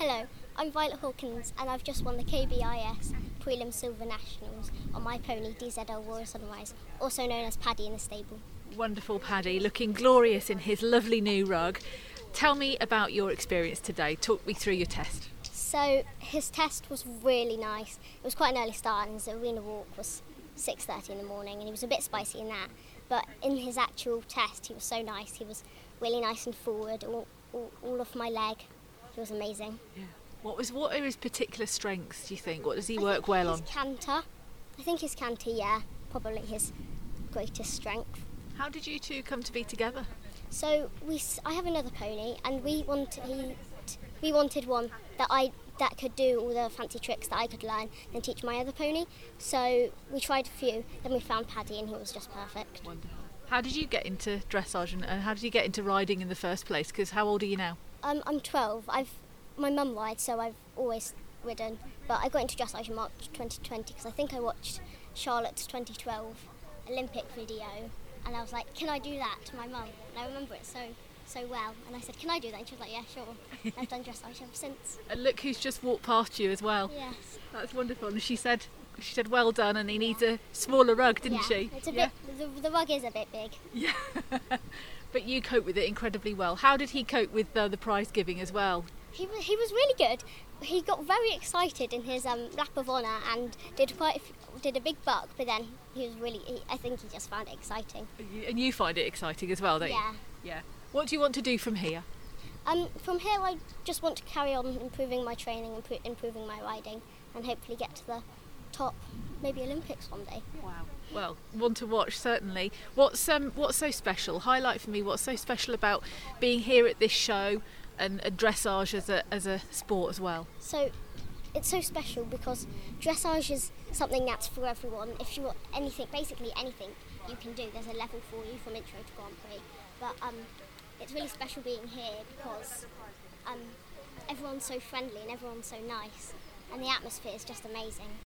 Hello, I'm Violet Hawkins and I've just won the KBIS Prelim Silver Nationals on my pony DZL Royal Sunrise, also known as Paddy in the stable. Wonderful Paddy, looking glorious in his lovely new rug. Tell me about your experience today. Talk me through your test. So his test was really nice. It was quite an early start and his arena walk was 6.30 in the morning and he was a bit spicy in that. But in his actual test he was so nice. He was really nice and forward, all, all, all off my leg. He was amazing. Yeah. What was what are his particular strengths? Do you think? What does he I work well his on? Canter. I think his canter, yeah, probably his greatest strength. How did you two come to be together? So we, I have another pony, and we wanted, he, we wanted one that I that could do all the fancy tricks that I could learn and teach my other pony. So we tried a few, then we found Paddy, and he was just perfect. Wonderful. How did you get into dressage and, and how did you get into riding in the first place? Because how old are you now? Um, I'm 12. I've my mum rides, so I've always ridden. But I got into dressage in March 2020 because I think I watched Charlotte's 2012 Olympic video, and I was like, "Can I do that?" to my mum, and I remember it so so well. And I said, "Can I do that?" And she was like, "Yeah, sure." I've done dressage ever since. And look who's just walked past you as well. Yes. That's wonderful. And she said she said well done and he needs a smaller rug, didn't yeah. she? It's a yeah. bit. The, the rug is a bit big. Yeah. but you cope with it incredibly well. How did he cope with uh, the prize giving as well? He was, he was really good. He got very excited in his um, lap of honour and did quite a f- did a big buck, but then he was really. He, I think he just found it exciting. And you find it exciting as well, don't Yeah. you? Yeah. Yeah. What do you want to do from here? Um, from here, I just want to carry on improving my training, impro- improving my riding, and hopefully get to the top, maybe Olympics one day. Wow. Well, one to watch certainly. What's um what's so special? Highlight for me what's so special about being here at this show and, and dressage as a as a sport as well. So it's so special because dressage is something that's for everyone. If you want anything, basically anything you can do, there's a level for you from intro to Grand Prix. But um, it's really special being here because um, everyone's so friendly and everyone's so nice, and the atmosphere is just amazing.